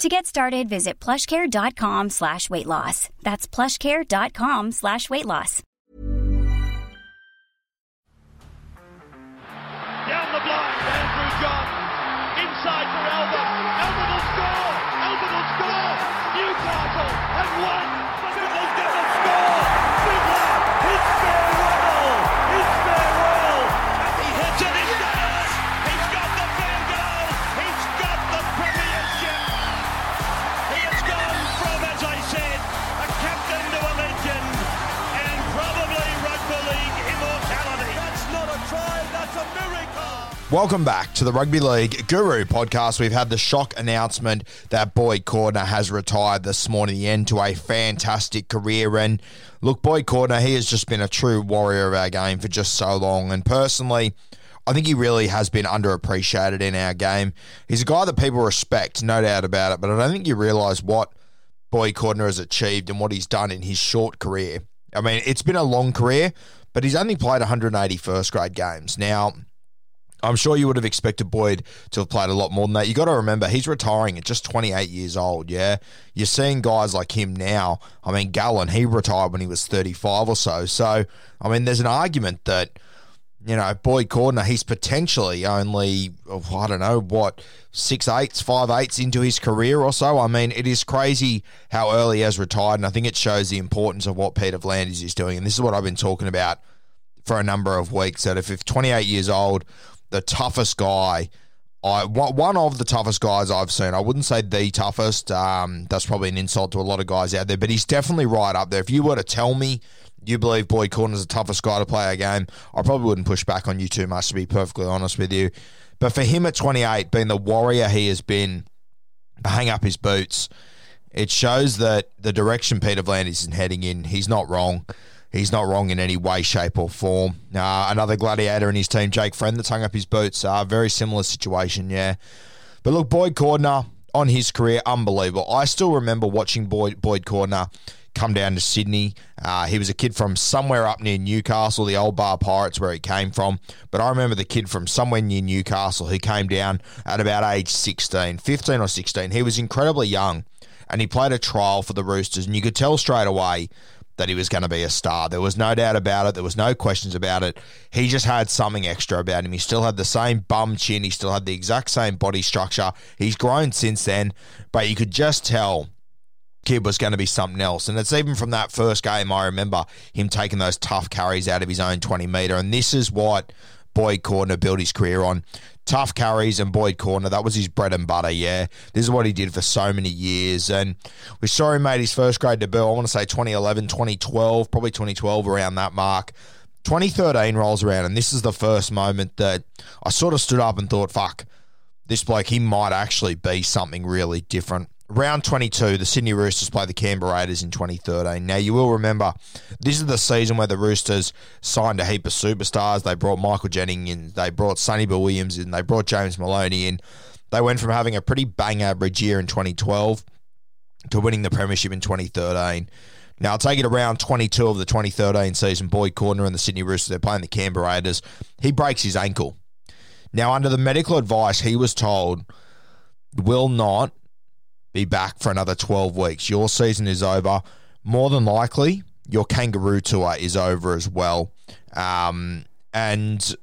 To get started, visit plushcare.com slash weight loss. That's plushcare.com slash weight loss. Down the blind, Andrew John. Inside for Albert. Albert will score. Albert will score. Newcastle have won. Welcome back to the Rugby League Guru podcast. We've had the shock announcement that Boyd Cordner has retired this morning, the end to a fantastic career. And look, Boyd Cordner, he has just been a true warrior of our game for just so long. And personally, I think he really has been underappreciated in our game. He's a guy that people respect, no doubt about it, but I don't think you realise what Boyd Cordner has achieved and what he's done in his short career. I mean, it's been a long career, but he's only played 180 first grade games. Now, I'm sure you would have expected Boyd to have played a lot more than that. You got to remember he's retiring at just 28 years old. Yeah, you're seeing guys like him now. I mean, Gallen he retired when he was 35 or so. So I mean, there's an argument that you know Boyd Cordner he's potentially only oh, I don't know what six eighths, five eighths into his career or so. I mean, it is crazy how early he has retired, and I think it shows the importance of what Peter V'landys is doing. And this is what I've been talking about for a number of weeks. That if, if 28 years old the toughest guy. I one of the toughest guys I've seen. I wouldn't say the toughest. Um, that's probably an insult to a lot of guys out there, but he's definitely right up there. If you were to tell me you believe Boyd Cordner's the toughest guy to play a game, I probably wouldn't push back on you too much, to be perfectly honest with you. But for him at 28, being the warrior he has been, hang up his boots, it shows that the direction Peter V'landys is heading in, he's not wrong. He's not wrong in any way, shape, or form. Uh, another gladiator in his team, Jake Friend, that's hung up his boots. Uh, very similar situation, yeah. But look, Boyd Cordner on his career, unbelievable. I still remember watching Boyd, Boyd Cordner come down to Sydney. Uh, he was a kid from somewhere up near Newcastle, the old Bar Pirates, where he came from. But I remember the kid from somewhere near Newcastle who came down at about age 16, 15 or 16. He was incredibly young and he played a trial for the Roosters, and you could tell straight away that he was going to be a star. There was no doubt about it. There was no questions about it. He just had something extra about him. He still had the same bum chin. He still had the exact same body structure. He's grown since then, but you could just tell kid was going to be something else. And it's even from that first game, I remember him taking those tough carries out of his own 20 metre. And this is what Boyd Cordner built his career on tough carries and Boyd Cordner, That was his bread and butter, yeah. This is what he did for so many years. And we saw him made his first grade debut, I want to say 2011, 2012, probably 2012 around that mark. 2013 rolls around, and this is the first moment that I sort of stood up and thought, fuck, this bloke, he might actually be something really different round 22, the Sydney Roosters play the Canberra Raiders in 2013. Now, you will remember this is the season where the Roosters signed a heap of superstars. They brought Michael Jennings in, they brought Sonny Bill Williams in, they brought James Maloney in. They went from having a pretty bang average year in 2012 to winning the Premiership in 2013. Now, I'll take it around 22 of the 2013 season. Boyd Cordner and the Sydney Roosters, they're playing the Canberra Raiders. He breaks his ankle. Now, under the medical advice, he was told, will not be back for another 12 weeks. Your season is over. More than likely, your kangaroo tour is over as well. Um, and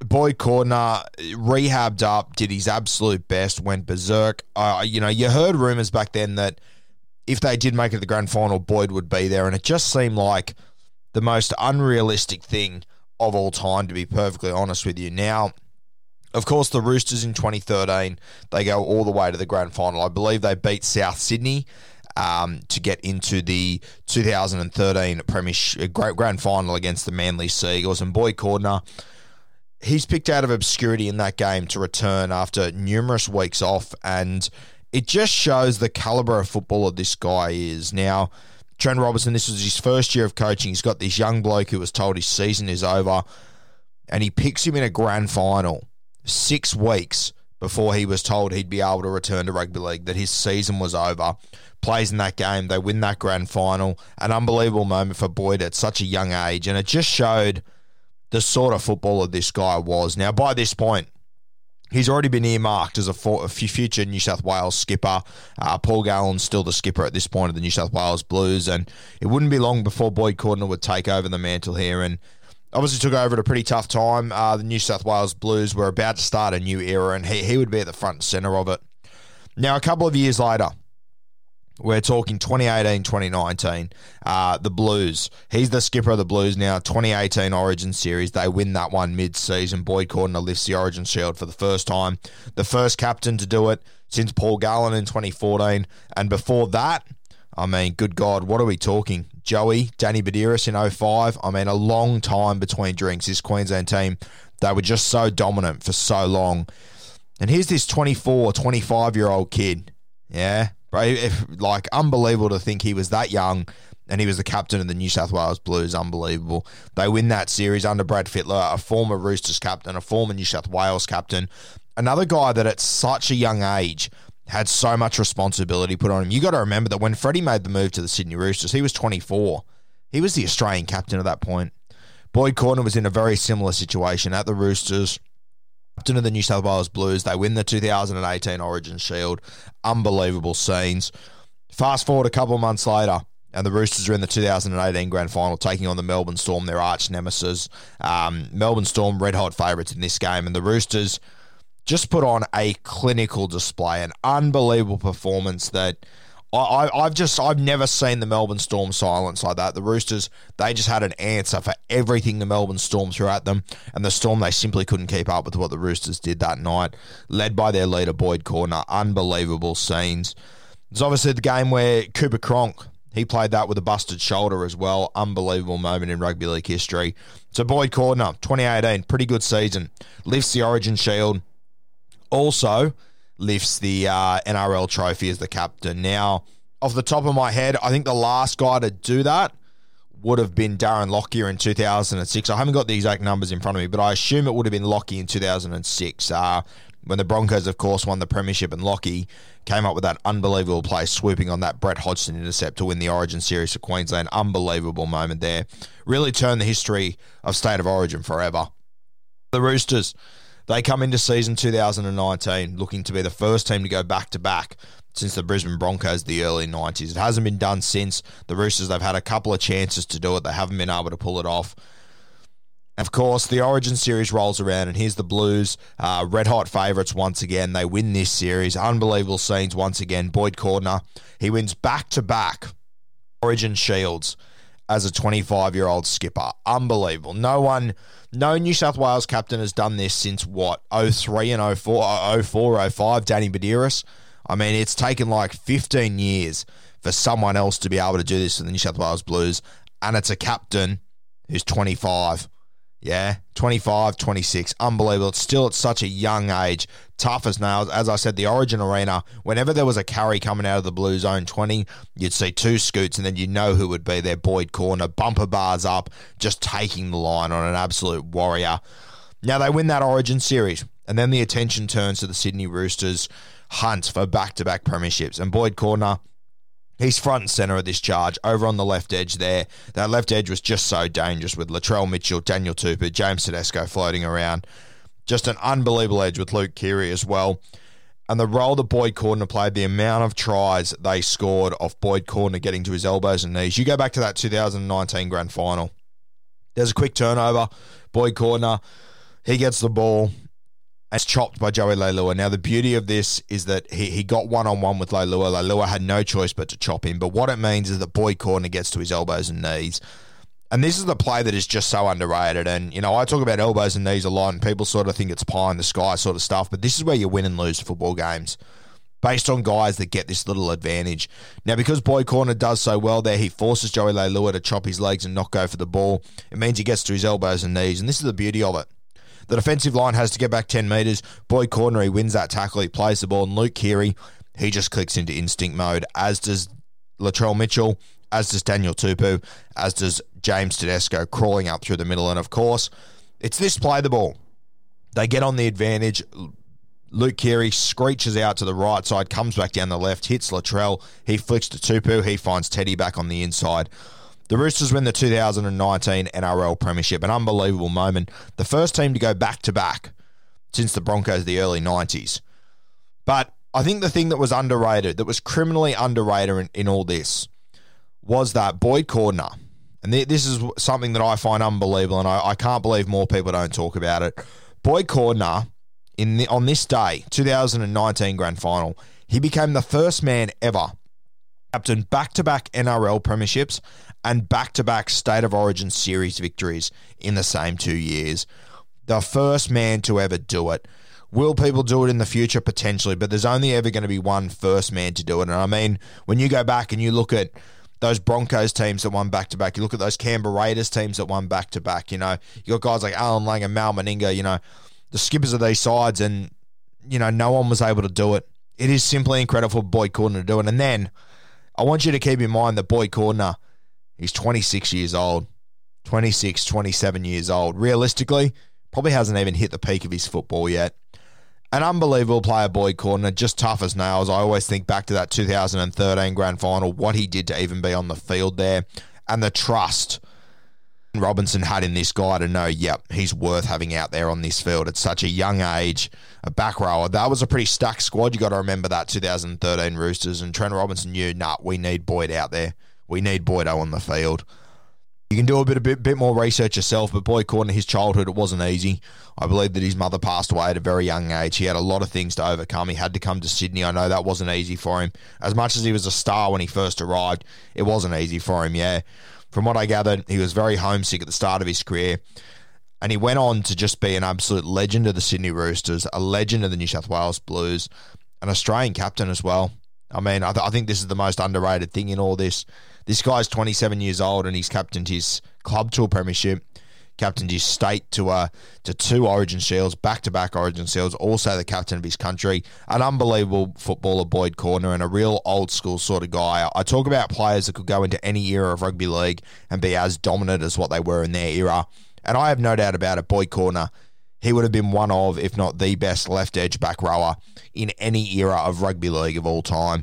Boyd Cordner rehabbed up, did his absolute best, went berserk. Uh, you know, you heard rumors back then that if they did make it to the grand final, Boyd would be there. And it just seemed like the most unrealistic thing of all time, to be perfectly honest with you. Now, of course, the Roosters in 2013, they go all the way to the grand final. I believe they beat South Sydney um, to get into the 2013 Premiership Grand Final against the Manly Sea Eagles. And Boyd Cordner, he's picked out of obscurity in that game to return after numerous weeks off. And it just shows the caliber of footballer this guy is. Now, Trent Robinson, this was his first year of coaching. He's got this young bloke who was told his season is over, and he picks him in a grand final six weeks before he was told he'd be able to return to rugby league, that his season was over. Plays in that game, they win that grand final. An unbelievable moment for Boyd at such a young age, and it just showed the sort of footballer this guy was. Now, by this point, He's already been earmarked as a, for, a future New South Wales skipper. Uh, Paul Gallen's still the skipper at this point of the New South Wales Blues, and it wouldn't be long before Boyd Cordner would take over the mantle here. And obviously took over at a pretty tough time. Uh, the New South Wales Blues were about to start a new era, and he, he would be at the front and centre of it. Now, a couple of years later, we're talking 2018, 2019. Uh, the Blues. He's the skipper of the Blues now. 2018 Origin Series. They win that one mid season. Boyd Cordner lifts the Origin Shield for the first time. The first captain to do it since Paul Gallen in 2014. And before that, I mean, good God, what are we talking? Joey, Danny Buderus in 05. I mean, a long time between drinks. This Queensland team, they were just so dominant for so long. And here's this 24, 25 year old kid. Yeah, like unbelievable to think he was that young and he was the captain of the New South Wales Blues. Unbelievable. They win that series under Brad Fittler, a former Roosters captain, a former New South Wales captain. Another guy that at such a young age had so much responsibility put on him. You got to remember that when Freddie made the move to the Sydney Roosters, he was 24. He was the Australian captain at that point. Boyd Cordner was in a very similar situation at the Roosters captain of the New South Wales Blues. They win the 2018 Origin Shield. Unbelievable scenes. Fast forward a couple of months later, and the Roosters are in the 2018 Grand Final, taking on the Melbourne Storm, their arch nemesis. Um, Melbourne Storm, red hot favourites in this game, and the Roosters just put on a clinical display, an unbelievable performance that I, have just I've never seen the Melbourne Storm silence like that. The Roosters they just had an answer for everything the Melbourne Storm threw at them, and the Storm they simply couldn't keep up with what the Roosters did that night. Led by their leader Boyd Cordner, unbelievable scenes. It's obviously the game where Cooper Cronk he played that with a busted shoulder as well. Unbelievable moment in rugby league history. So Boyd Cordner, 2018, pretty good season. Lifts the Origin Shield. Also lifts the uh, NRL trophy as the captain. Now, off the top of my head, I think the last guy to do that would have been Darren Lockyer in 2006. I haven't got the exact numbers in front of me, but I assume it would have been Lockyer in 2006 uh, when the Broncos, of course, won the premiership and Lockyer came up with that unbelievable play, swooping on that Brett Hodgson intercept to win the Origin series for Queensland. Unbelievable moment there. Really turned the history of State of Origin forever. The Roosters they come into season 2019 looking to be the first team to go back to back since the Brisbane Broncos the early 90s. It hasn't been done since. The Roosters, they've had a couple of chances to do it. They haven't been able to pull it off. Of course, the Origin series rolls around, and here's the Blues, uh, red hot favourites once again. They win this series. Unbelievable scenes once again. Boyd Cordner, he wins back to back Origin Shields as a 25 year old skipper. Unbelievable. No one no New South Wales captain has done this since what, 03 and 04, 04 05, Danny Buderus. I mean, it's taken like 15 years for someone else to be able to do this for the New South Wales Blues, and it's a captain who's 25. Yeah, 25, 26. Unbelievable. It's still at such a young age. Tough as nails. As I said, the Origin Arena, whenever there was a carry coming out of the Blue Zone 20, you'd see two scoots and then you know who would be there. Boyd Cordner, bumper bars up, just taking the line on an absolute warrior. Now they win that Origin series, and then the attention turns to the Sydney Roosters hunt for back to back premierships. And Boyd Cordner, He's front and centre of this charge over on the left edge there. That left edge was just so dangerous with Latrell Mitchell, Daniel Tupou, James Tedesco floating around. Just an unbelievable edge with Luke Keary as well. And the role that Boyd Cordner played, the amount of tries they scored off Boyd Cordner getting to his elbows and knees. You go back to that 2019 grand final. There's a quick turnover. Boyd Cordner, he gets the ball as chopped by Joey Leilua. Now, the beauty of this is that he, he got one on one with Leilua. Leilua had no choice but to chop him. But what it means is that Boyd Cordner gets to his elbows and knees. And this is the play that is just so underrated. And, you know, I talk about elbows and knees a lot, and people sort of think it's pie in the sky sort of stuff, but this is where you win and lose football games based on guys that get this little advantage. Now, because Boyd Cordner does so well there, he forces Joey Leilua to chop his legs and not go for the ball. It means he gets to his elbows and knees, and this is the beauty of it. The defensive line has to get back 10 metres. Boyd Cordner, he wins that tackle, he plays the ball, and Luke Keary, he just clicks into instinct mode, as does Latrell Mitchell, as does Daniel Tupou, as does James Tedesco crawling up through the middle. And of course, it's this play the ball. They get on the advantage. Luke Keary screeches out to the right side, comes back down the left, hits Latrell. He flicks to Tupou. He finds Teddy back on the inside. The Roosters win the 2019 NRL Premiership, an unbelievable moment. The first team to go back to back since the Broncos, the early 90s. But I think the thing that was underrated, that was criminally underrated in, in all this, was that Boyd Cordner, and this is something that I find unbelievable, and I, I can't believe more people don't talk about it. Boyd Cordner, in the, on this day, 2019 Grand Final, he became the first man ever captain back-to-back NRL premierships and back-to-back State of Origin series victories in the same two years. The first man to ever do it. Will people do it in the future? Potentially, but there's only ever going to be one first man to do it. And I mean, when you go back and you look at those Broncos teams that won back to back. You look at those Canberra Raiders teams that won back to back. You know, you got guys like Alan Lang and Mal Meninga. You know, the skippers of these sides, and you know, no one was able to do it. It is simply incredible for Boyd Cordner to do it. And then I want you to keep in mind that Boyd Cordner, he's 26 years old, 26, 27 years old. Realistically, probably hasn't even hit the peak of his football yet. An unbelievable player, Boyd Cordner, just tough as nails. I always think back to that 2013 grand final, what he did to even be on the field there, and the trust Robinson had in this guy to know, yep, he's worth having out there on this field at such a young age. A back rower. That was a pretty stacked squad. You got to remember that 2013 Roosters, and Trent Robinson knew, nah, we need Boyd out there. We need Boydo on the field. You can do a bit, a bit, bit more research yourself, but Boyd Cordner, his childhood, it wasn't easy. I believe that his mother passed away at a very young age. He had a lot of things to overcome. He had to come to Sydney. I know that wasn't easy for him. As much as he was a star when he first arrived, it wasn't easy for him, yeah. From what I gathered, he was very homesick at the start of his career. And he went on to just be an absolute legend of the Sydney Roosters, a legend of the New South Wales Blues, an Australian captain as well. I mean, I, th- I think this is the most underrated thing in all this. This guy's 27 years old and he's captained his club to a premiership, captained his state to a to two Origin Shields, back to back Origin Shields. Also the captain of his country, an unbelievable footballer, Boyd Cordner, and a real old school sort of guy. I talk about players that could go into any era of rugby league and be as dominant as what they were in their era, and I have no doubt about it. Boyd Cordner. he would have been one of, if not the best left edge back rower in any era of rugby league of all time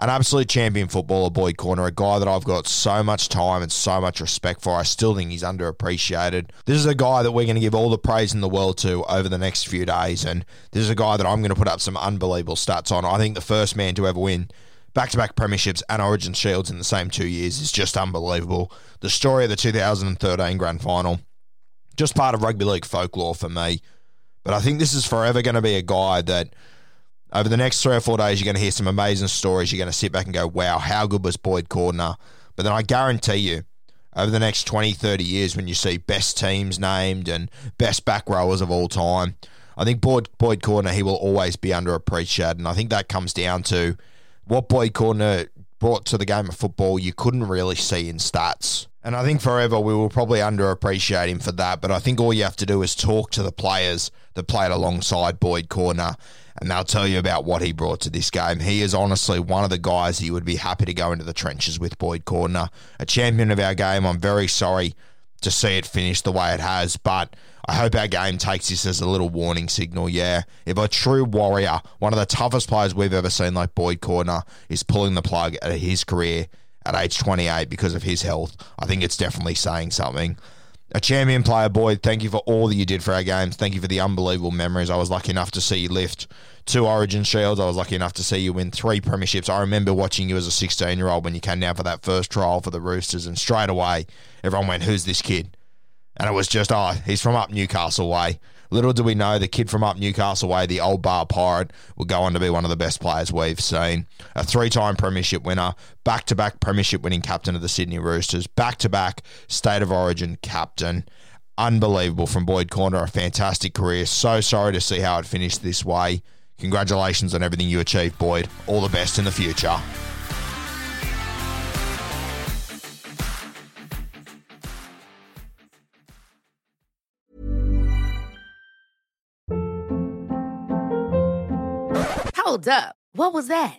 an absolute champion footballer, Boyd Cordner, a guy that I've got so much time and so much respect for. I still think he's underappreciated. This is a guy that we're going to give all the praise in the world to over the next few days, and this is a guy that I'm going to put up some unbelievable stats on. I think the first man to ever win back to back premierships and Origin Shields in the same two years is just unbelievable. The story of the 2013 grand final, just part of rugby league folklore for me. But I think this is forever going to be a guy that over the next three or four days, you're going to hear some amazing stories. You're going to sit back and go, wow, how good was Boyd Cordner? But then I guarantee you, over the next 20, 30 years, when you see best teams named and best back rowers of all time, I think Boyd, Boyd Cordner, he will always be underappreciated. And I think that comes down to what Boyd Cordner brought to the game of football you couldn't really see in stats. And I think forever we will probably underappreciate him for that. But I think all you have to do is talk to the players that played alongside Boyd Cordner and they'll tell you about what he brought to this game. He is honestly one of the guys he would be happy to go into the trenches with Boyd Cordner, a champion of our game. I'm very sorry to see it finish the way it has, but I hope our game takes this as a little warning signal. Yeah, if a true warrior, one of the toughest players we've ever seen, like Boyd Cordner, is pulling the plug at his career at age 28 because of his health, I think it's definitely saying something a champion player, Boyd. Thank you for all that you did for our games. Thank you for the unbelievable memories. I was lucky enough to see you lift two Origin Shields. I was lucky enough to see you win three premierships. I remember watching you as a 16 year old when you came down for that first trial for the Roosters, and straight away everyone went, "Who's this kid?" And it was just, "Oh, he's from up Newcastle way." Little do we know, the kid from up Newcastle Way, the old bar pirate, will go on to be one of the best players we've seen. A three time Premiership winner, back to back Premiership winning captain of the Sydney Roosters, back to back State of Origin captain. Unbelievable from Boyd Cordner, a fantastic career. So sorry to see how it finished this way. Congratulations on everything you achieved, Boyd. All the best in the future. Hold up. What was that?